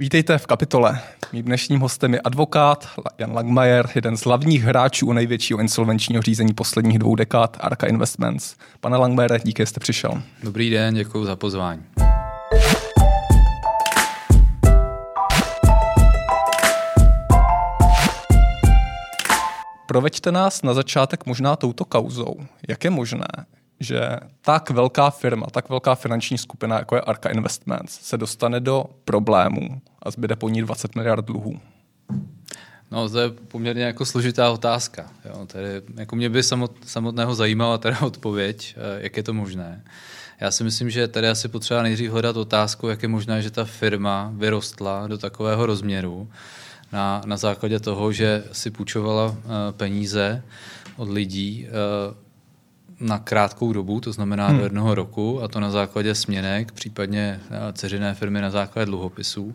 Vítejte v kapitole. Mým dnešním hostem je advokát Jan Langmajer, jeden z hlavních hráčů u největšího insolvenčního řízení posledních dvou dekád Arka Investments. Pane Langmajere, díky, že jste přišel. Dobrý den, děkuji za pozvání. Proveďte nás na začátek možná touto kauzou. Jak je možné, že tak velká firma, tak velká finanční skupina, jako je Arka Investments, se dostane do problémů a zbyde po ní 20 miliard dluhů? No, to je poměrně jako složitá otázka. Jo. Tedy, jako mě by samot, samotného zajímala teda odpověď, eh, jak je to možné. Já si myslím, že tady asi potřeba nejdřív hledat otázku, jak je možné, že ta firma vyrostla do takového rozměru na, na základě toho, že si půjčovala uh, peníze od lidí, uh, na krátkou dobu, to znamená hmm. do jednoho roku, a to na základě směnek, případně eh, ceřiné firmy na základě dluhopisů.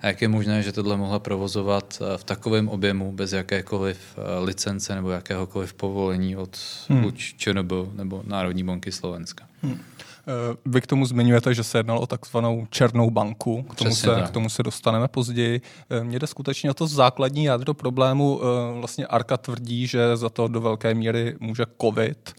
A jak je možné, že tohle mohla provozovat eh, v takovém objemu bez jakékoliv eh, licence nebo jakéhokoliv povolení od hmm. buď ČNB nebo Národní banky Slovenska. Hmm. Vy k tomu zmiňujete, že se jednalo o takzvanou černou banku, k tomu, se, k tomu se dostaneme později. Mně jde skutečně o to základní jádro problému. Vlastně Arka tvrdí, že za to do velké míry může COVID,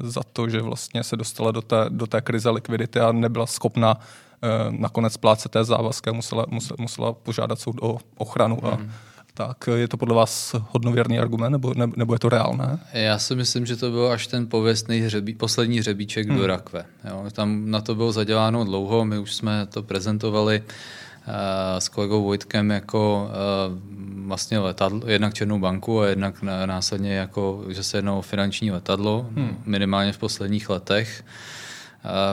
za to, že vlastně se dostala do té, do té krize likvidity a nebyla schopna eh, nakonec splácet té závazky a musela, musela, musela požádat soud o ochranu. A, mhm. tak je to podle vás hodnověrný argument, nebo, ne, nebo je to reálné? Já si myslím, že to byl až ten pověstný hřebí, poslední hřebíček hmm. do rakve. Jo. Tam na to bylo zaděláno dlouho, my už jsme to prezentovali uh, s kolegou Vojtkem jako uh, vlastně letadlo, jednak Černou banku a jednak následně jako, že se jednou finanční letadlo, hmm. minimálně v posledních letech,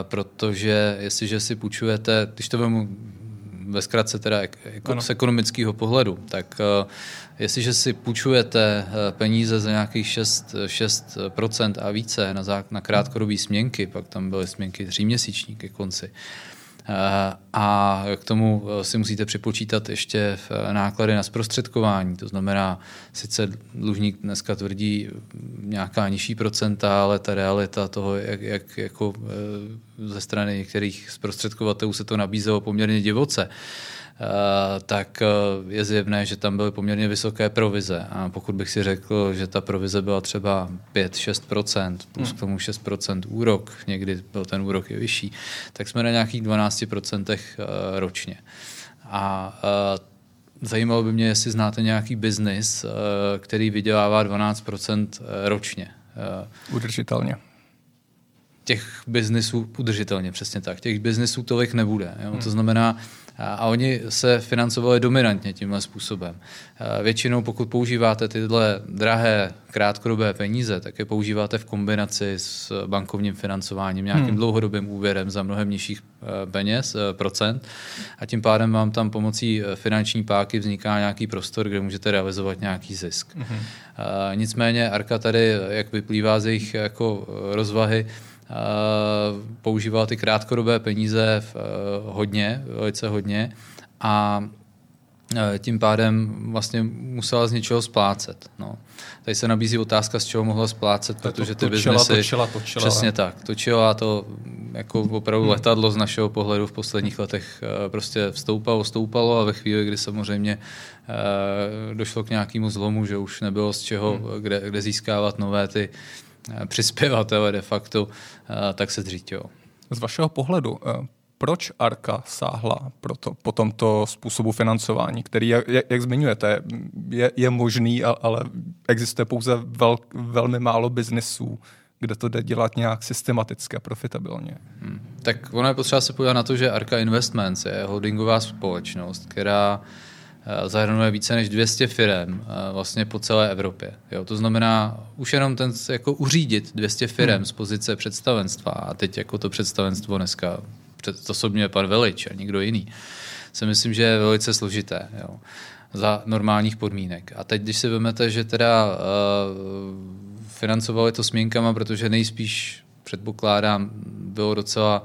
protože jestliže si půjčujete, když to vemu ve zkratce teda jako z ekonomického pohledu, tak jestliže si půjčujete peníze za nějakých 6, 6% a více na, zá, na krátkodobý směnky, pak tam byly směnky tříměsíční ke konci, Eh, a k tomu eh, si musíte připočítat ještě eh, náklady na zprostředkování. To znamená, sice dlužník dneska tvrdí nějaká nižší procenta, ale ta realita toho, jak, jak jako ze strany některých zprostředkovatelů se to nabízelo poměrně divoce, Eh, tak eh, je zjevné, že tam byly poměrně vysoké provize. A pokud bych si řekl, že ta provize byla třeba 5-6%, plus hmm. k tomu 6% úrok, někdy byl ten úrok i vyšší, tak jsme na nějakých 12% eh, ročně. A zajímalo by mě, jestli znáte nějaký biznis, který vydělává 12% ročně. Udržitelně těch biznisů udržitelně, přesně tak. Těch biznisů tolik nebude. Jo? Hmm. To znamená, a oni se financovali dominantně tímhle způsobem. Většinou, pokud používáte tyhle drahé krátkodobé peníze, tak je používáte v kombinaci s bankovním financováním, nějakým hmm. dlouhodobým úvěrem za mnohem nižších e, peněz, e, procent. A tím pádem vám tam pomocí e, finanční páky vzniká nějaký prostor, kde můžete realizovat nějaký zisk. Hmm. Nicméně Arka tady, jak vyplývá z jejich jako rozvahy, používal ty krátkodobé peníze v, hodně, velice hodně a tím pádem vlastně musela z něčeho splácet. No. Tady se nabízí otázka, z čeho mohla splácet, protože ty točila, biznesy... Točila, točila. Přesně tak. Točila to jako opravdu hmm. letadlo z našeho pohledu v posledních letech prostě vstoupalo, stoupalo a ve chvíli, kdy samozřejmě došlo k nějakému zlomu, že už nebylo z čeho, hmm. kde, kde získávat nové ty Eh, přispěvatele de facto, eh, tak se zřítilo. Z vašeho pohledu, eh, proč Arka sáhla proto, po tomto způsobu financování, který, jak, jak zmiňujete, je, je možný, ale existuje pouze vel, velmi málo biznesů, kde to jde dělat nějak systematicky a profitabilně. Hmm. Tak ono je potřeba se podívat na to, že Arka Investments je holdingová společnost, která uh, Eh, zahrnuje více než 200 firm eh, vlastně po celé Evropě. Jo, to znamená už jenom ten jako uřídit 200 firm hmm. z pozice představenstva a teď jako to představenstvo dneska před, osobně pan Velič a nikdo jiný, si myslím, že je velice složité. Jo za normálních podmínek. A teď, když si vezmete, že teda uh, financovali to směnkama, protože nejspíš, předpokládám, bylo docela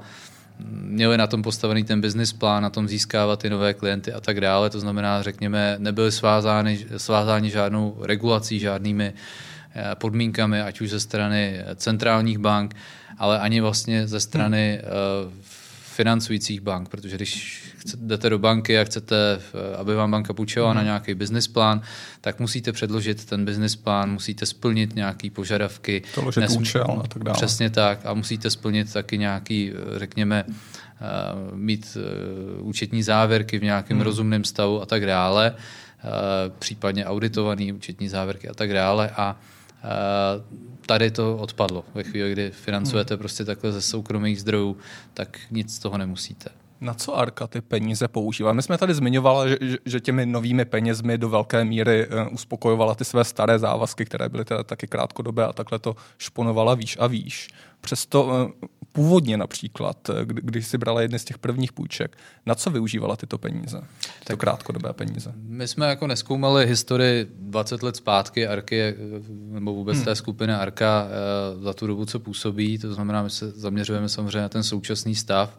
měli na tom postavený ten business plán, na tom získávat ty nové klienty a tak dále. To znamená, řekněme, nebyly svázány, svázáni žádnou regulací, žádnými eh, podmínkami, ať už ze strany centrálních bank, ale ani vlastně ze strany hmm. Financujících bank, protože když jdete do banky a chcete, aby vám banka půjčovala mm. na mhm. nějaký business plán, tak musíte předložit ten business plán, musíte splnit nějaké požadavky. To Nesm... účel a tak dále. Přesně tak a musíte splnit taky nějaký, řekněme, mít účetní závěrky v nějakém mm. rozumném stavu a tak dále, případně auditovaný účetní závěrky a tak dále a tady to odpadlo. Ve chvíli, kdy financujete hmm. prostě takhle ze soukromých zdrojů, tak nic z toho nemusíte. Na co Arka ty peníze používá? My jsme tady zmiňovali, že, že těmi novými penězmi do velké míry uh, uspokojovala ty své staré závazky, které byly teda taky krátkodobé a takhle to šponovala výš a výš. Přesto uh, původně například, eh, kdy, když si brala jedny z těch prvních půjček, na co využívala tyto peníze, tyto krátkodobé peníze? My jsme jako neskoumali historii 20 let zpátky Arky, nebo vůbec hmm. té skupiny Arka za tu dobu, co působí, to znamená, my se zaměřujeme samozřejmě na ten současný stav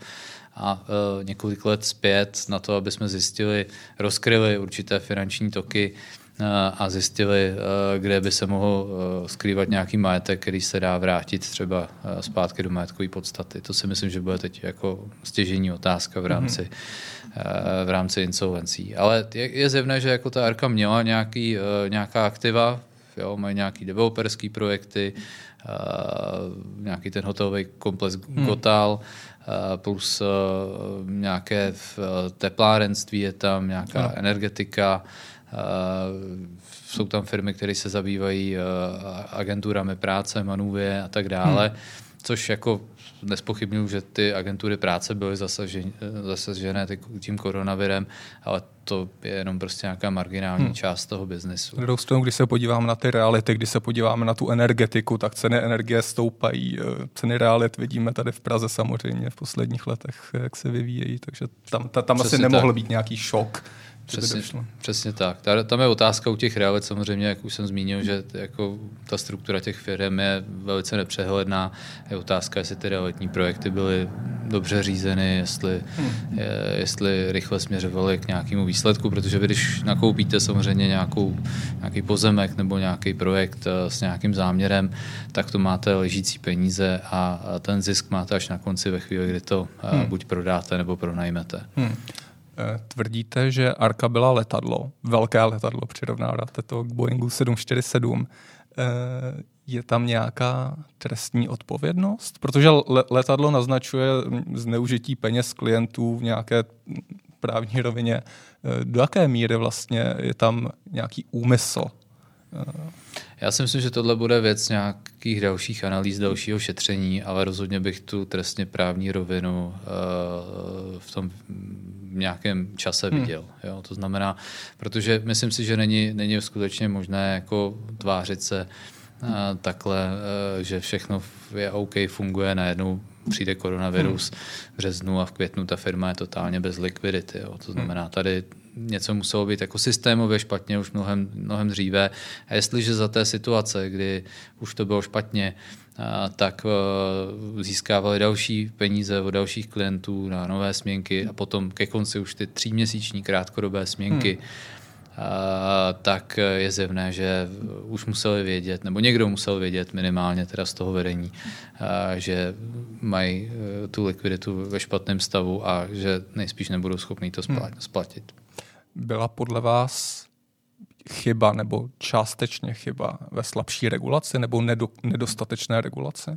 a několik let zpět na to, aby jsme zjistili, rozkryli určité finanční toky a zjistili, uh, kde by se mohl uh, skrývat nějaký majetek, který se dá vrátit třeba zpátky do majetkové podstaty. To si myslím, že bude teď jako stěžení otázka v rámci, mm-hmm. uh, v rámci insolvencí. Ale je, je zjevné, že jako ta Arka měla nějaký, nějaká aktiva, jo, mají nějaký developerský projekty, uh, nějaký ten hotelový komplex hmm. Gotal, uh, plus uh, nějaké v, teplárenství je tam, nějaká no. energetika, jsou tam firmy, které se zabývají uh, agenturami práce, manuvě a tak dále, hmm. což jako nespochybnuju, že ty agentury práce byly zasažené tím koronavirem, ale to je jenom prostě nějaká marginální hmm. část toho biznesu. Na stranu, když se podívám na ty reality, když se podíváme na tu energetiku, tak ceny energie stoupají. Eh, ceny realit vidíme tady v Praze samozřejmě v posledních letech, jak se vyvíjejí, takže tam, tam asi nemohl tak. být nějaký šok Přesně, přesně tak. Tam je otázka u těch realit samozřejmě, jak už jsem zmínil, že jako ta struktura těch firm je velice nepřehledná. Je otázka, jestli ty realitní projekty byly dobře řízeny, jestli, hmm. je, jestli rychle směřovaly k nějakému výsledku, protože vy, když nakoupíte samozřejmě nějakou, nějaký pozemek nebo nějaký projekt eh, s nějakým záměrem, tak to máte ležící peníze a ten zisk máte až na konci ve chvíli, kdy to eh, hmm. buď prodáte nebo pronajmete. Hmm. Eh, tvrdíte, že Arka byla letadlo, velké letadlo, přirovnáváte to k Boeingu 747. Je tam nějaká trestní odpovědnost? Protože letadlo naznačuje zneužití peněz klientů v nějaké právní rovině. Eh, do jaké míry vlastně je tam nějaký úmysl? Já si myslím, že tohle bude věc nějakých dalších analýz, dalšího šetření, ale rozhodně bych tu trestně právní rovinu v tom v nějakém čase hmm. viděl. Jo? To znamená, protože myslím si, že není, není skutečně možné jako tvářit se hmm. Takhle, eh, že všechno je OK, funguje, najednou přijde koronavirus hmm. v březnu a v květnu ta firma je totálně bez likvidity. Jo? To znamená, tady něco muselo být jako systémově špatně už mnohem, mnohem dříve. A jestliže za té situace, kdy už to bylo špatně, tak e, získávali další peníze od dalších klientů na nové směnky a potom ke konci už ty tříměsíční krátkodobé směnky, hmm. Tak je zjevné, že už museli vědět, nebo někdo musel vědět minimálně teda z toho vedení, že mají e, tu likviditu ve špatném stavu a že nejspíš nebudou schopni to hmm. splatit. Byla podle vás chyba nebo částečně chyba ve slabší regulaci nebo nedo, nedostatečné regulaci?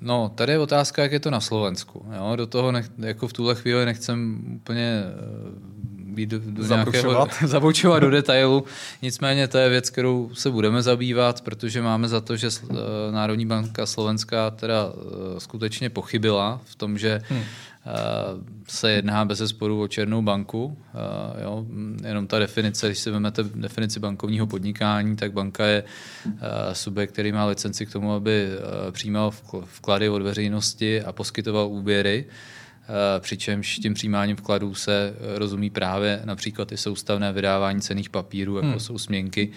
No, tady je otázka, jak je to na Slovensku. Jo? Do toho nech, jako v tuhle chvíli nechcem úplně eh, být do, do nějakého, zaboučovat do detailu. Nicméně to je věc, kterou se budeme zabývat, protože máme za to, že eh, Národní banka Slovenská teda eh, skutečně pochybila v tom, že hmm Eh, se jedná bez sporu o černou banku. Jo. Jenom ta definice, když si vezmete definici bankovního podnikání, tak banka je subjekt, který má licenci k tomu, aby přijímal vklady od veřejnosti a poskytoval úvěry. Přičemž tím přijímáním vkladů se rozumí právě například i soustavné vydávání cených papírů, jako hmm. jsou směnky,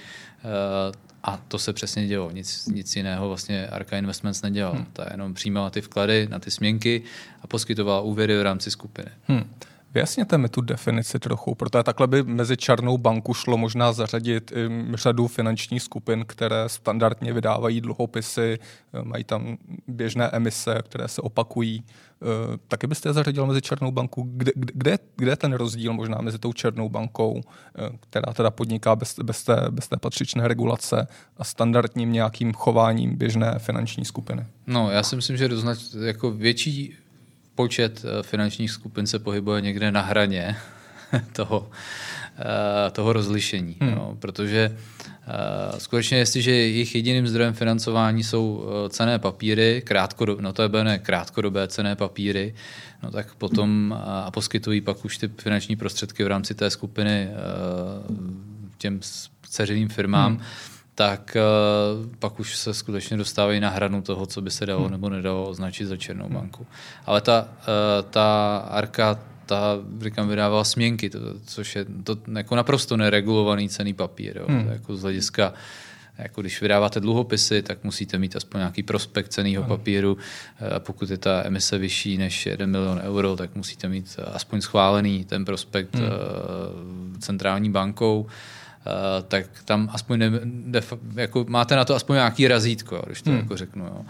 a to se přesně dělo. Nic, nic jiného vlastně Arca Investments nedělal. Hmm. Ta jenom přijímala ty vklady na ty směnky a poskytovala úvěry v rámci skupiny. Hmm. Vyjasněte mi tu definici trochu, protože takhle by mezi černou banku šlo možná zařadit řadu finančních skupin, které standardně vydávají dluhopisy, eh, mají tam běžné emise, které se opakují. Eh, taky byste je zařadil mezi černou banku. Kde, kde, kde je ten rozdíl možná mezi tou černou bankou, eh, která teda podniká bez, bez, té, bez té patřičné regulace a standardním nějakým chováním běžné finanční skupiny? No, já si myslím, že doznač, jako větší počet eh, finančních skupin se pohybuje někde na hraně toho, eh, toho rozlišení. Hmm. No, protože uh, skutečně, jestliže jejich jediným zdrojem financování jsou cené papíry, krátkodobé, no to je ne krátkodobé cené papíry, no tak potom a poskytují pak už ty finanční prostředky v rámci té skupiny těm dceřiným firmám, hmm tak uh, pak už se skutečně dostávají na hranu toho, co by se dalo hmm. nebo nedalo označit za černou banku. Ale ta, uh, ta Arka ta, říkám, vydávala směnky, to, což je to jako naprosto neregulovaný cený papír. Jo. Hmm. Jako z hlediska jako když vydáváte dluhopisy, tak musíte mít aspoň nějaký prospekt ceného papíru. A pokud je ta emise vyšší než 1 milion euro, tak musíte mít aspoň schválený ten prospekt hmm. centrální bankou. Uh, tak tam aspoň ne, def, jako máte na to aspoň nějaký razítko, když to hmm. jako řeknu. Jo.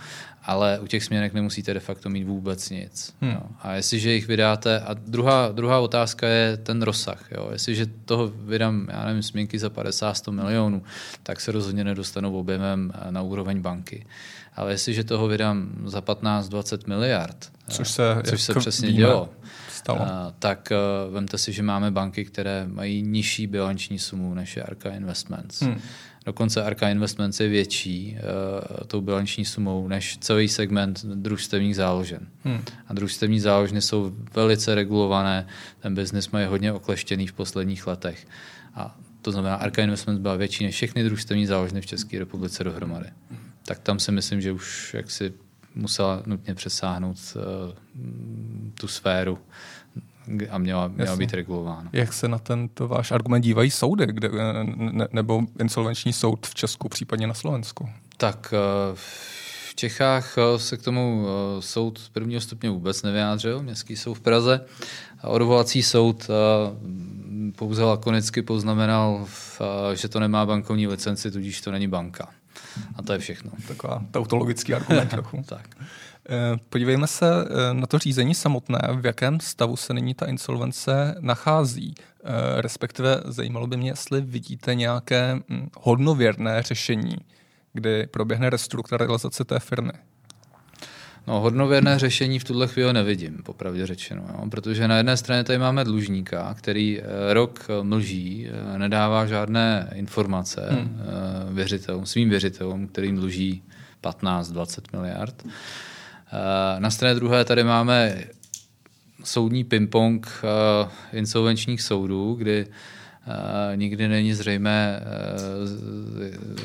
Ale u těch směnek nemusíte de facto mít vůbec nic. Hmm. Jo. A jestliže jich vydáte, a druhá, druhá otázka je ten rozsah. Jo. Jestliže toho vydám, já nevím, směnky za 50-100 milionů, tak se rozhodně nedostanou objemem eh, na úroveň banky. Ale jestliže toho vydám za 15-20 miliard, což se, což se přesně víme. dělo, stalo. A, tak uh, vemte si, že máme banky, které mají nižší bilanční sumu než je Arca Investments. Hmm. Dokonce Arca Investments je větší uh, tou bilanční sumou než celý segment družstevních záložen. Hmm. A družstevní záložny jsou velice regulované, ten biznis má je hodně okleštěný v posledních letech. A to znamená, Arca Investments byla větší než všechny družstevní záložny v České republice dohromady. Tak tam si myslím, že už jaksi musela nutně přesáhnout uh, tu sféru a měla, měla být regulována. Jak se na tento váš argument dívají soudy, kde, ne, nebo insolvenční soud v Česku, případně na Slovensku? Tak uh, v Čechách se k tomu soud prvního stupně vůbec nevyjádřil, městský soud v Praze. Odvolací soud pouze lakonicky poznamenal, že to nemá bankovní licenci, tudíž to není banka. A to je všechno. Taková tautologický argument trochu. tak. Eh, podívejme se eh, na to řízení samotné, v jakém stavu se nyní ta insolvence nachází. Eh, respektive zajímalo by mě, jestli vidíte nějaké hm, hodnověrné řešení, kdy proběhne restrukturalizace té firmy. No, hodnověrné řešení v tuhle chvíli nevidím, popravdě řečeno. Jo? Protože na jedné straně tady máme dlužníka, který eh, rok eh, mlží, eh, nedává žádné informace hmm. věřitelům, svým věřitelům, kterým dluží 15-20 miliard. Na straně druhé tady máme soudní ping-pong insolvenčních soudů, kdy nikdy není zřejmé,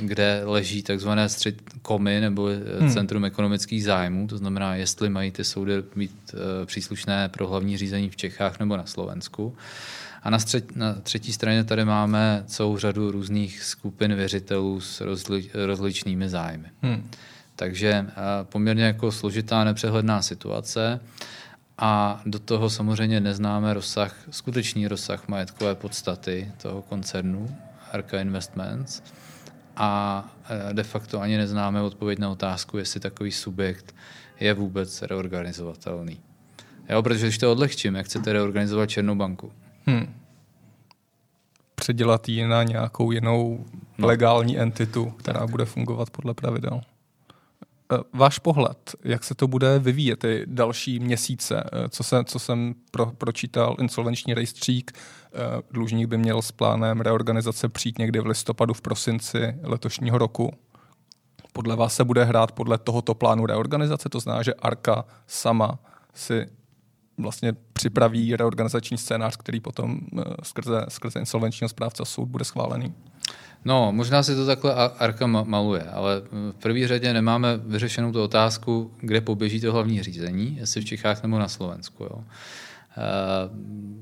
kde leží takzvané střed komy nebo hmm. Centrum ekonomických zájmů, to znamená, jestli mají ty soudy být příslušné pro hlavní řízení v Čechách nebo na Slovensku. A na, střed, na třetí straně tady máme celou řadu různých skupin věřitelů s rozli, rozličnými zájmy. Hmm. Takže poměrně jako složitá, nepřehledná situace a do toho samozřejmě neznáme rozsah, skutečný rozsah majetkové podstaty toho koncernu Arca Investments a e, de facto ani neznáme odpověď na otázku, jestli takový subjekt je vůbec reorganizovatelný. Jo, protože když to odlehčím, jak chcete reorganizovat Černou banku? Hmm. Předělat ji na nějakou jinou no. legální entitu, která bude fungovat podle pravidel. Eh, váš pohled, jak se to bude vyvíjet ty další měsíce, eh, co, se, co jsem pro, pročítal, insolvenční rejstřík, eh, dlužník by měl s plánem reorganizace přijít někdy v listopadu, v prosinci letošního roku. Podle vás se bude hrát podle tohoto plánu reorganizace, to znamená, že Arka sama si vlastně připraví reorganizační scénář, který potom skrze, skrze insolvenčního správce soud bude schválený. No, možná si to takhle Arka maluje, ale v první řadě nemáme vyřešenou tu otázku, kde poběží to hlavní řízení, jestli v Čechách nebo na Slovensku. Jo. Eh,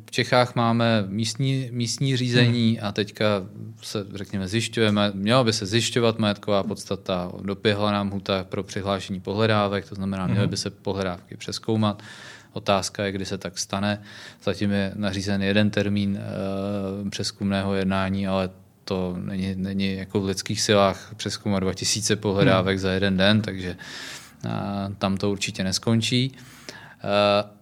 v Čechách máme místní, místní řízení hmm. a teďka se, řekněme, zjišťujeme, měla by se zjišťovat majetková podstata, dopěhla nám huta pro přihlášení pohledávek, to znamená, měly hmm. by se pohledávky přeskoumat. Otázka je, kdy se tak stane. Zatím je nařízen jeden termín e, přeskumného jednání, ale to není, není jako v lidských silách přeskoumat 2000 pohledávek hmm. za jeden den, takže a, tam to určitě neskončí.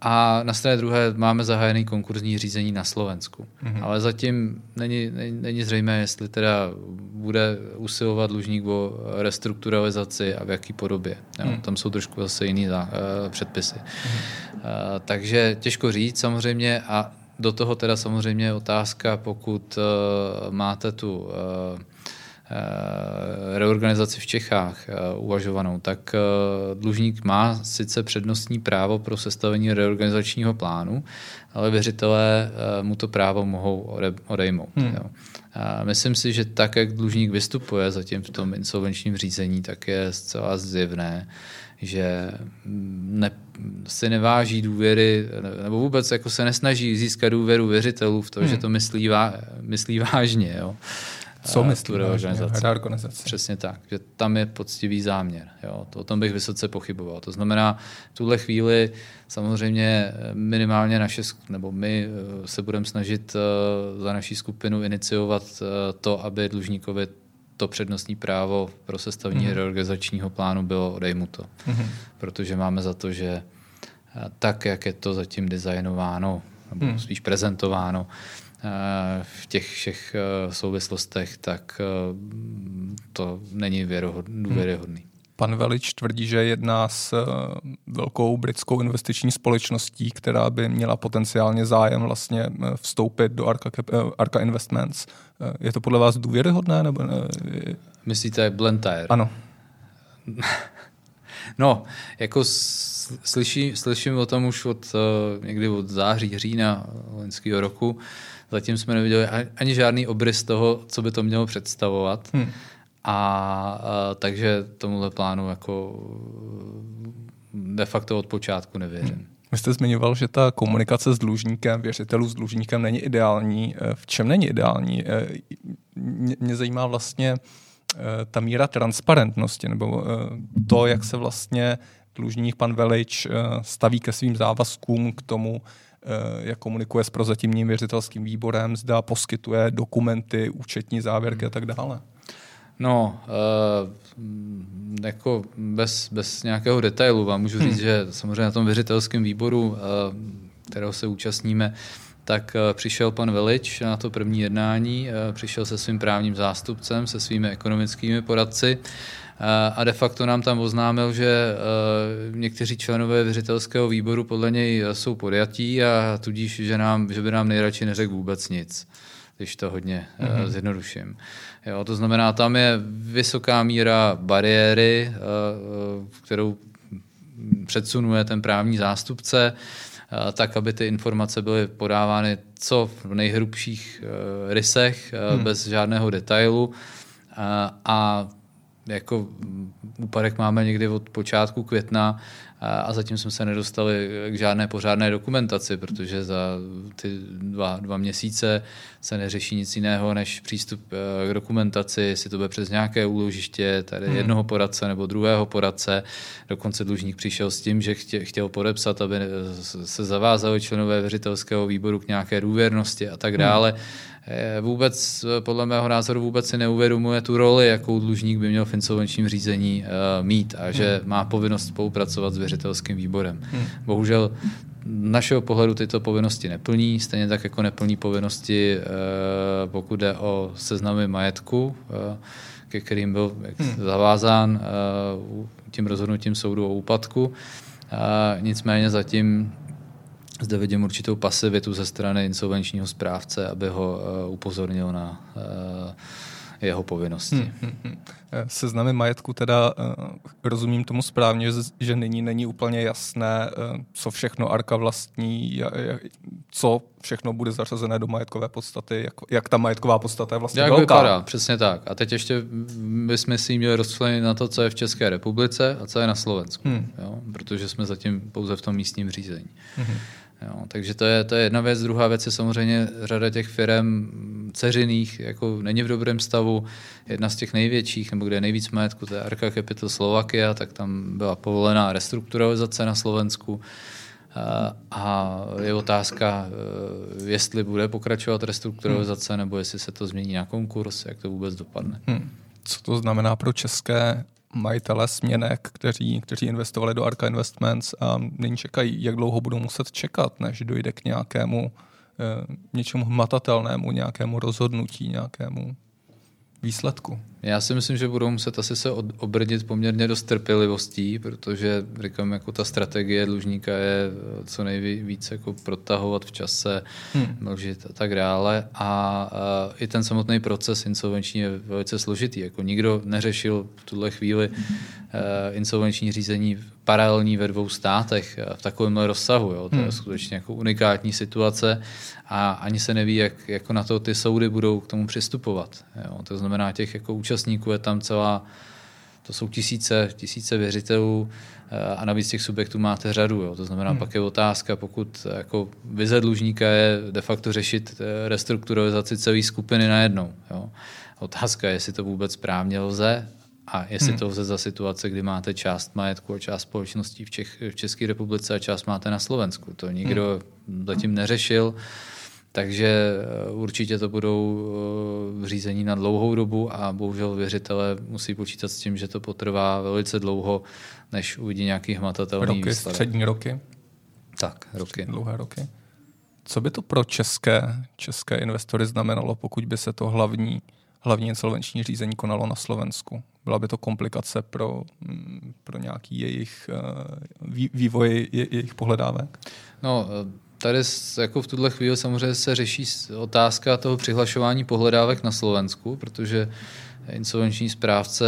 A na straně druhé máme zahájený konkurzní řízení na Slovensku. Mm-hmm. Ale zatím není, není, není zřejmé, jestli teda bude usilovat dlužník o restrukturalizaci a v jaký podobě. Jo, mm. Tam jsou trošku zase jiný za, uh, předpisy. Mm-hmm. Uh, takže těžko říct samozřejmě a do toho teda samozřejmě otázka, pokud uh, máte tu uh, Eh, reorganizaci v Čechách eh, uvažovanou, tak eh, dlužník má sice přednostní právo pro sestavení reorganizačního plánu, ale věřitelé mu to právo mohou odejmout. Hmm. Jo. A myslím si, že tak, jak dlužník vystupuje zatím v tom insolvenčním řízení, tak je zcela zjevné, že ne, si neváží důvěry, nebo vůbec jako se nesnaží získat důvěru věřitelů v to, hmm. že to myslí, vá, myslí vážně. Jo. Co myslí tu reorganizaci. reorganizaci. Přesně tak, že tam je poctivý záměr. Jo. To, o tom bych vysoce pochyboval. To znamená, v tuhle chvíli samozřejmě minimálně naše, nebo my eh, se budeme snažit eh, za naší skupinu iniciovat eh, to, aby dlužníkovi to přednostní právo pro sestavení mm-hmm. reorganizačního plánu bylo odejmuto. Mm-hmm. Protože máme za to, že tak, jak je to zatím designováno, nebo mm. spíš prezentováno, v těch všech eh, souvislostech, tak eh, to není důvěryhodný. Hmm. Pan Velič tvrdí, že jedná s eh, velkou britskou investiční společností, která by měla potenciálně zájem vlastně vstoupit do Arca, Arca Investments. Je to podle vás důvěryhodné? Nebo ne? Myslíte Blantyre? Ano. No, jako slyší, slyším o tom už od někdy od září, října loňského roku. Zatím jsme neviděli ani žádný obrys toho, co by to mělo představovat. Hmm. A, a takže tomuhle plánu jako de facto od počátku nevěřím. Hmm. Vy jste zmiňoval, že ta komunikace s dlužníkem, věřitelů s dlužníkem není ideální. Eh, v čem není ideální? Mě zajímá vlastně ta míra transparentnosti, nebo to, jak se vlastně dlužník pan Velič staví ke svým závazkům, k tomu, jak komunikuje s prozatímním věřitelským výborem, zda poskytuje dokumenty, účetní závěrky a tak dále. No, uh, jako bez, bez nějakého detailu vám můžu říct, hmm. že samozřejmě na tom věřitelském výboru, uh, kterého se účastníme, tak uh, přišel pan Velič na to první jednání, přišel se svým právním zástupcem, se svými ekonomickými poradci a de facto nám tam oznámil, že eh, někteří členové věřitelského výboru podle něj jsou podjatí a tudíž, že, nám, že by nám nejradši neřekl vůbec nic když to hodně mm-hmm. zjednoduším. Jo, to znamená, tam je vysoká míra bariéry, eh, kterou předsunuje ten právní zástupce, tak, aby ty informace byly podávány co v nejhrubších rysech, hmm. bez žádného detailu. A jako úpadek máme někdy od počátku května a zatím jsme se nedostali k žádné pořádné dokumentaci, protože za ty dva, dva měsíce se neřeší nic jiného než přístup eh, k dokumentaci, jestli to bude přes nějaké úložiště, tady hmm. jednoho poradce nebo druhého poradce. Dokonce dlužník přišel s tím, že chtěl podepsat, aby se zavázali členové věřitelského výboru k nějaké důvěrnosti a tak hmm. dále. Hmm Eh, vůbec, eh, podle mého názoru, vůbec si neuvědomuje tu roli, jakou dlužník by měl v insolvenčním řízení uh, mít a že hmm. má povinnost spolupracovat s věřitelským výborem. Hmm. Bohužel našeho pohledu tyto povinnosti neplní, stejně tak jako neplní povinnosti, uh, pokud jde o seznamy majetku, uh, ke kterým byl hmm. zavázán tím rozhodnutím soudu o úpadku. Nicméně zatím zde vidím určitou pasivitu ze strany insolvenčního správce, aby ho uh, upozornil na uh, jeho povinnosti. Hmm, hmm, hmm. Seznamy majetku teda rozumím tomu správně, že nyní není úplně jasné, co všechno Arka vlastní, co všechno bude zařazené do majetkové podstaty, jak, jak ta majetková podstata je vlastně jak velká. vypadá, přesně tak. A teď ještě bychom si měli rozčlenit na to, co je v České republice a co je na Slovensku, hmm. jo? protože jsme zatím pouze v tom místním řízení. Hmm. Jo, takže to je, to je jedna věc. Druhá věc je samozřejmě řada těch firm ceřiných, jako není v dobrém stavu. Jedna z těch největších, nebo kde je nejvíc majetku, to je Arca Capital Slovakia, tak tam byla povolená restrukturalizace na Slovensku. A je otázka, jestli bude pokračovat restrukturalizace, hmm. nebo jestli se to změní na konkurs, jak to vůbec dopadne. Hmm. Co to znamená pro české majitele směnek, kteří, kteří investovali do Arca Investments a nyní čekají, jak dlouho budou muset čekat, než dojde k nějakému eh, něčemu hmatatelnému, nějakému rozhodnutí, nějakému výsledku. Já si myslím, že budou muset asi se obrdit poměrně dost trpělivostí, protože říkám, jako ta strategie dlužníka je co nejvíce jako protahovat v čase, hmm. mlžit a tak dále. A, a i ten samotný proces insolvenční je velice složitý. Jako nikdo neřešil v tuhle chvíli uh, insolvenční řízení paralelní ve dvou státech v takovémhle rozsahu. Jo. To je hmm. skutečně jako unikátní situace a ani se neví, jak jako na to ty soudy budou k tomu přistupovat. Jo. To znamená, těch jako účastníků je tam celá, to jsou tisíce, tisíce věřitelů eh, a navíc těch subjektů máte řadu. Jo. To znamená, hmm. pak je otázka, pokud jako vize dlužníka je de facto řešit eh, restrukturalizaci celé skupiny najednou. Jo. Otázka je, jestli to vůbec právně lze a jestli hmm. to lze za situace, kdy máte část majetku a část společností v, Čech, v České republice a část máte na Slovensku. To nikdo hmm. zatím neřešil. Takže eh, určitě to budou eh, řízení na dlouhou dobu a bohužel věřitelé musí počítat s tím, že to potrvá velice dlouho, než uvidí nějaký hmatatelný roky, výsledek. střední roky? Tak, roky. Dlouhé roky. Co by to pro české, české investory znamenalo, pokud by se to hlavní, hlavní insolvenční řízení konalo na Slovensku? Byla by to komplikace pro, mm, pro nějaký jejich eh, vývoj jejich pohledávek? No, tady jako v tuhle chvíli samozřejmě se řeší otázka toho přihlašování pohledávek na Slovensku, protože insolvenční správce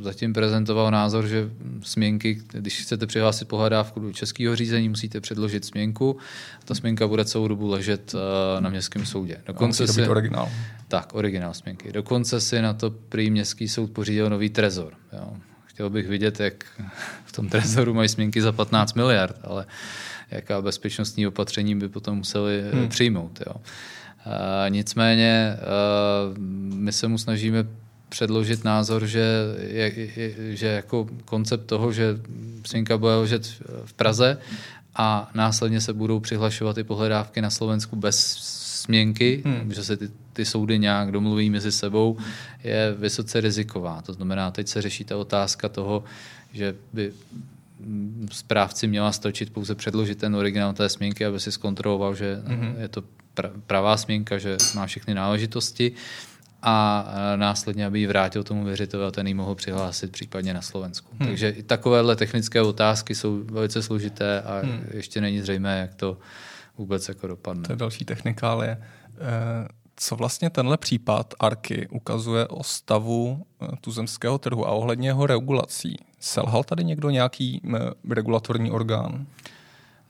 zatím prezentoval názor, že směnky, když chcete přihlásit pohledávku do českého řízení, musíte předložit směnku. Ta směnka bude celou dobu ležet eh, na městském soudě. Dokonce si, originál. Tak, originál směnky. Dokonce si na to prý městský soud pořídil nový trezor. Jo. Chtěl bych vidět, jak v tom trezoru mají směnky za 15 miliard, ale jaká bezpečnostní opatření by potom museli eh, hmm. přijmout. Jo. A nicméně uh, my se mu snažíme předložit názor, že, je, je, že jako koncept toho, že směnka bude ležet v Praze a následně se budou přihlašovat i pohledávky na Slovensku bez směnky, hmm. že se ty, ty soudy nějak domluví mezi sebou, je vysoce riziková. To znamená, teď se řeší ta otázka toho, že by správci měla stočit pouze předložit ten originál té směnky, aby si zkontroloval, že mm-hmm. je to pravá směnka, že má všechny náležitosti a následně, aby ji vrátil tomu věřiteli a ten ji mohl přihlásit případně na Slovensku. Hmm. Takže i takovéhle technické otázky jsou velice složité a hmm. ještě není zřejmé, jak to vůbec jako dopadne. To je další technikálie. Eh, co vlastně tenhle případ Arky ukazuje o stavu eh, tuzemského trhu a ohledně jeho regulací? Selhal tady někdo nějaký eh, regulatorní orgán?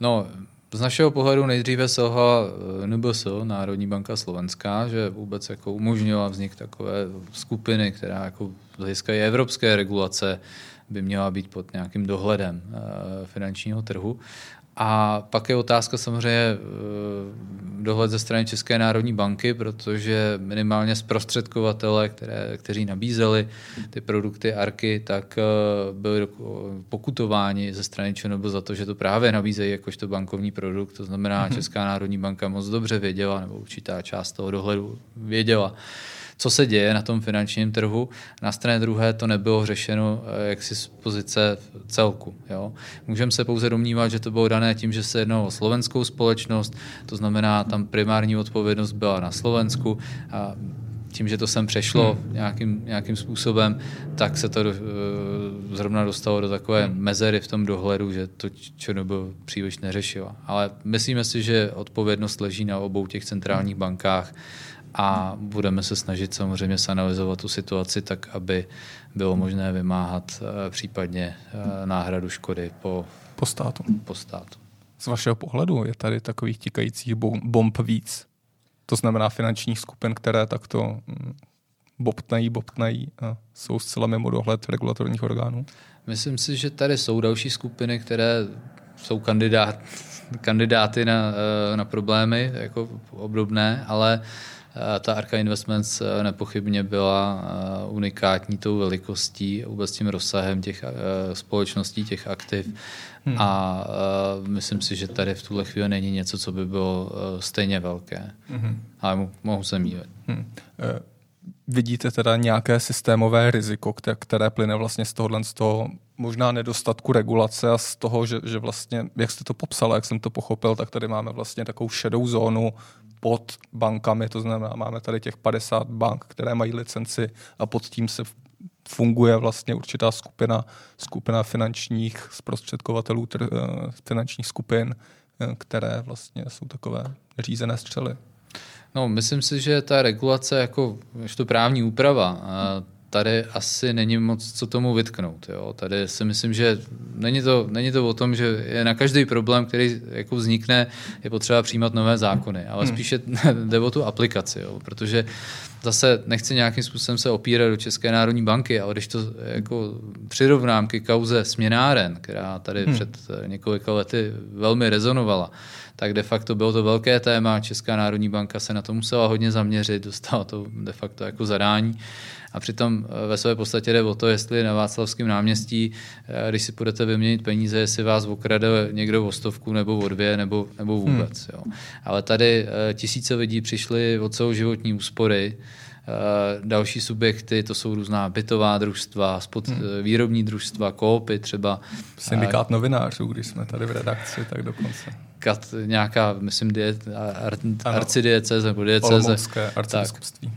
No, z našeho pohledu nejdříve selhala eh, NBS, Národní banka Slovenská, že vůbec jako umožnila vznik takové skupiny, která jako z hlediska evropské regulace by měla být pod nějakým dohledem finančního trhu. A pak je otázka samozřejmě eh, dohled ze strany České národní banky, protože minimálně zprostředkovatele, které, kteří nabízeli ty produkty ARKy, tak eh, byli pokutováni ze strany ČNB za to, že to právě nabízejí jakožto bankovní produkt. To znamená, mm-hmm. Česká národní banka moc dobře věděla, nebo určitá část toho dohledu věděla, co se děje na tom finančním trhu. Na straně druhé to nebylo řešeno eh, jaksi z pozice celku. Jo. Můžeme se pouze domnívat, že to bylo dané tím, že se jednalo o slovenskou společnost, to znamená, tam primární odpovědnost byla na Slovensku a tím, že to sem přešlo hmm. nějakým, nějakým způsobem, tak se to do, eh, zrovna dostalo do takové hmm. mezery v tom dohledu, že to ČNB příliš neřešila. Ale myslíme si, že odpovědnost leží na obou těch centrálních bankách a budeme se snažit samozřejmě sanalizovat tu situaci tak, aby bylo možné vymáhat eh, případně eh, náhradu škody po, po státu. Po státu. Z vašeho pohledu je tady takových tikajících bomb víc? To znamená finančních skupin, které takto hm, bobtnají, bobtnají a jsou zcela mimo dohled regulatorních orgánů? Myslím si, že tady jsou další skupiny, které jsou kandidát, kandidáty na, eh, na problémy jako obdobné, ale ta Arca Investments nepochybně byla unikátní tou velikostí vůbec tím rozsahem těch společností, těch aktiv. Hmm. A myslím si, že tady v tuhle chvíli není něco, co by bylo stejně velké. Hmm. Ale mohu se mývat. Hmm vidíte teda nějaké systémové riziko, které, které plyne vlastně z tohohle z toho možná nedostatku regulace a z toho, že, že vlastně, jak jste to popsal, jak jsem to pochopil, tak tady máme vlastně takovou šedou zónu pod bankami, to znamená, máme tady těch 50 bank, které mají licenci a pod tím se funguje vlastně určitá skupina, skupina finančních zprostředkovatelů, tr, eh, finančních skupin, eh, které vlastně jsou takové řízené střely. No, myslím si, že ta regulace jako to právní úprava, tady asi není moc co tomu vytknout. Jo. Tady si myslím, že není to, není to o tom, že je na každý problém, který jako vznikne, je potřeba přijímat nové zákony, ale hmm. spíše jde o tu aplikaci, jo, protože zase nechci nějakým způsobem se opírat do České národní banky, ale když to jako přirovnám ke kauze směnáren, která tady hmm. před několika lety velmi rezonovala, tak de facto bylo to velké téma. Česká národní banka se na to musela hodně zaměřit, dostala to de facto jako zadání. A přitom eh, ve své podstatě jde o to, jestli na Václavském náměstí, eh, když si budete vyměnit peníze, jestli vás okrade někdo o stovku nebo o dvě nebo, nebo vůbec. Hmm. Jo. Ale tady eh, tisíce lidí přišli o celou životní úspory, další subjekty, to jsou různá bytová družstva, spod, hmm. výrobní družstva, koopy třeba. Syndikát novinářů, když jsme tady v redakci, tak dokonce. Kat, nějaká, myslím, die, ar, arcidieceze nebo dieceze. Olomoucké arcibiskupství.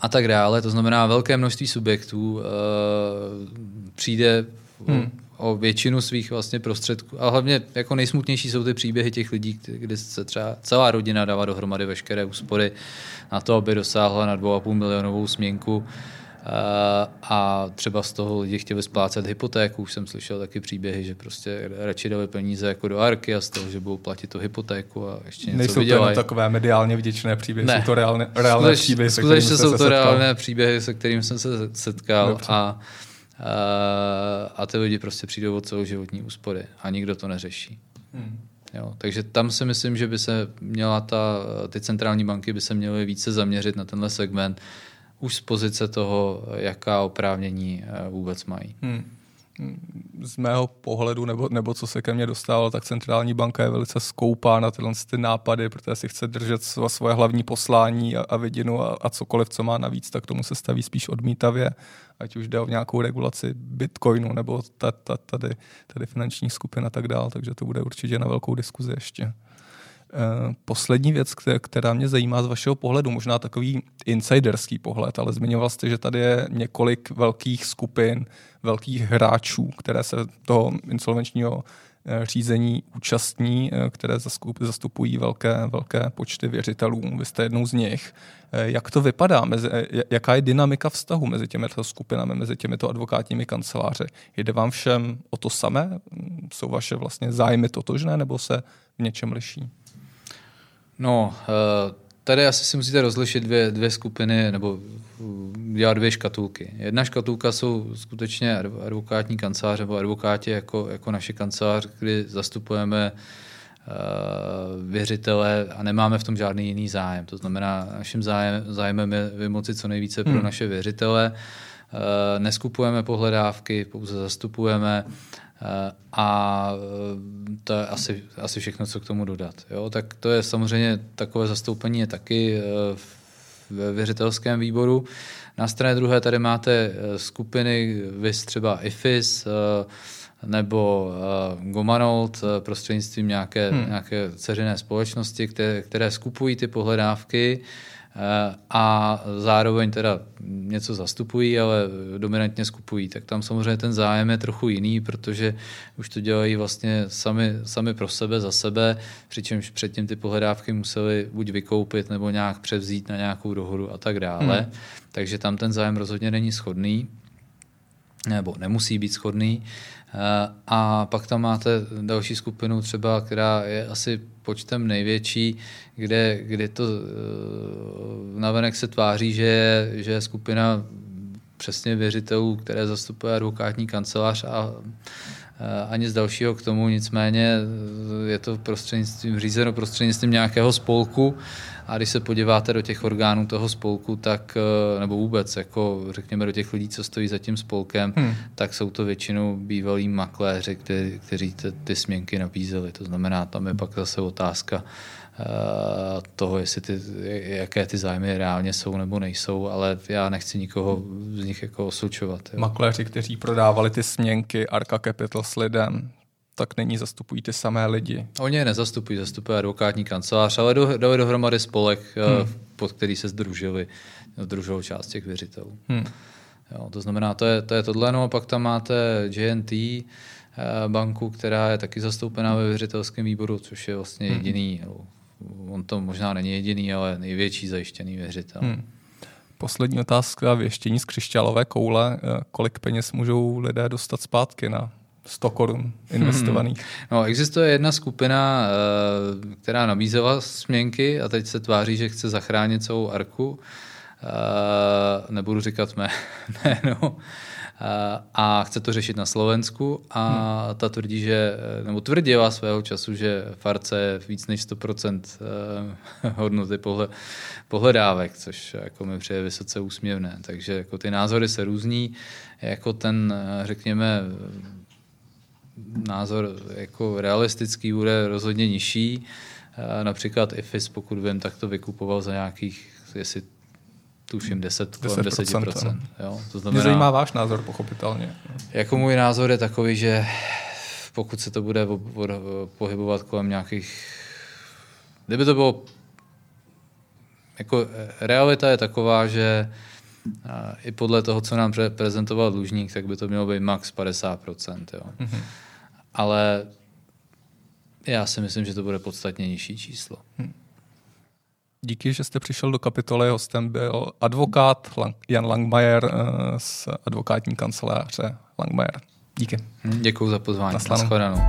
A tak dále. To znamená, velké množství subjektů uh, přijde hmm. o většinu svých vlastně prostředků. A hlavně jako nejsmutnější jsou ty příběhy těch lidí, kdy se třeba celá rodina dává dohromady veškeré úspory na to, aby dosáhla na 2,5 milionovou směnku. Eh, a třeba z toho lidi chtěli splácet hypotéku. Už jsem slyšel taky příběhy, že prostě radši dali peníze jako do Arky a z toho, že budou platit tu hypotéku a ještě něco Nejsou vydělají. to jenom takové mediálně vděčné příběhy, ne. jsou to reálné, reálné Skuteč, příběhy, se skutečně jsou to setkal. reálné příběhy, se kterými jsem se setkal a, a, a ty lidi prostě přijdou od celou životní úspory a nikdo to neřeší. Hmm. Jo, takže tam si myslím, že by se měla ta, ty centrální banky by se měly více zaměřit na tenhle segment, už z pozice toho, jaká oprávnění eh, vůbec mají. Hmm. Z mého pohledu, nebo, nebo co se ke mně dostalo, tak centrální banka je velice skoupá na tyhle ty nápady, protože si chce držet svoje hlavní poslání a, a vidinu a, a cokoliv, co má navíc, tak tomu se staví spíš odmítavě, ať už jde o nějakou regulaci bitcoinu nebo ta, ta, tady, tady finanční skupina a tak dál, takže to bude určitě na velkou diskuzi ještě. Eh, poslední věc, která mě zajímá z vašeho pohledu, možná takový insiderský pohled, ale zmiňoval jste, že tady je několik velkých skupin, velkých hráčů, které se toho insolvenčního eh, řízení účastní, eh, které zastupují velké, velké počty věřitelů. Vy jste jednou z nich. Jak to vypadá? Mezi, jaká je dynamika vztahu mezi těmito skupinami, mezi těmito advokátními kanceláři? Jde vám všem o to samé? Jsou vaše vlastně zájmy totožné nebo se v něčem liší? No, eh, tady asi si musíte rozlišit dvě, dvě skupiny, nebo dělat dvě škatulky. Jedna škatulka jsou skutečně advokátní kanceláře nebo advokáti jako, jako naše kancelář, kdy zastupujeme uh, věřitele a nemáme v tom žádný jiný zájem. To znamená, naším zájem, zájmem je vymoci co nejvíce pro hmm. naše věřitele. Neskupujeme pohledávky, pouze zastupujeme a e, to je asi, asi všechno, co k tomu dodat. Jo? Tak to je samozřejmě takové zastoupení je taky e, ve věřitelském výboru. Na straně druhé tady máte skupiny, vys třeba IFIS, nebo Gomanold prostřednictvím nějaké, hmm. nějaké ceřené společnosti, které, které skupují ty pohledávky Eh, a zároveň teda něco zastupují, ale dominantně skupují, tak tam samozřejmě ten zájem je trochu jiný, protože už to dělají vlastně sami, sami pro sebe, za sebe, přičemž předtím ty pohledávky museli buď vykoupit nebo nějak převzít na nějakou dohodu a tak dále. Hmm. Takže tam ten zájem rozhodně není schodný nebo nemusí být schodný. Eh, a pak tam máte další skupinu třeba, která je asi počtem největší, kde, kde to eh, navenek se tváří, že je, že je skupina přesně věřitelů, které zastupuje advokátní kancelář a a nic dalšího k tomu, nicméně je to prostřednictvím, řízeno prostřednictvím nějakého spolku a když se podíváte do těch orgánů toho spolku, tak, nebo vůbec, jako řekněme do těch lidí, co stojí za tím spolkem, hmm. tak jsou to většinou bývalí makléři, kteří, kteří ty, ty směnky nabízeli. To znamená, tam je pak zase otázka, Eh, toho, jestli ty, jaké ty zájmy reálně jsou nebo nejsou, ale já nechci nikoho z nich jako oslučovat. Jo. Makléři, kteří prodávali ty směnky Arca Capital s lidem, tak není zastupují ty samé lidi. Oni je nezastupují, zastupuje advokátní kancelář, ale dali dohromady spolek, eh, hmm. pod který se združili, združil část těch věřitelů. Hmm. Jo, to znamená, to je, to je tohle, no a pak tam máte JNT, eh, banku, která je taky zastoupená ve věřitelském výboru, což je vlastně hmm. jediný, hmm on to možná není jediný, ale největší zajištěný věřitel. Hmm. Poslední otázka, věštění z křišťálové koule. Eh, kolik peněz můžou lidé dostat zpátky na 100 korun investovaných? Hmm. No, existuje jedna skupina, eh, která nabízela směnky a teď se tváří, že chce zachránit celou arku. Eh, nebudu říkat jméno. Eh, a chce to řešit na Slovensku a hmm. ta tvrdí, že, nebo tvrdila svého času, že Farce je víc než 100% eh, hodnoty pohledávek, což jako mi přijde vysoce úsměvné. Takže jako ty názory se různí, jako ten, řekněme, názor jako realistický bude rozhodně nižší. Například IFIS, pokud vím, tak to vykupoval za nějakých, jestli tuším 10, 10%. kolem 10%. 10% jo. To znamená, Mě zajímá váš názor, pochopitelně. Jako můj názor je takový, že pokud se to bude pohybovat kolem nějakých... Kdyby to bylo... Jako realita je taková, že i podle toho, co nám prezentoval dlužník, tak by to mělo být max 50%. Jo. Mm-hmm. Ale já si myslím, že to bude podstatně nižší číslo. Hmm. Díky, že jste přišel do kapitoly. Hostem byl advokát Jan Langmajer eh, z advokátní kanceláře Langmajer. Díky. Děkuji za pozvání. Naschledanou.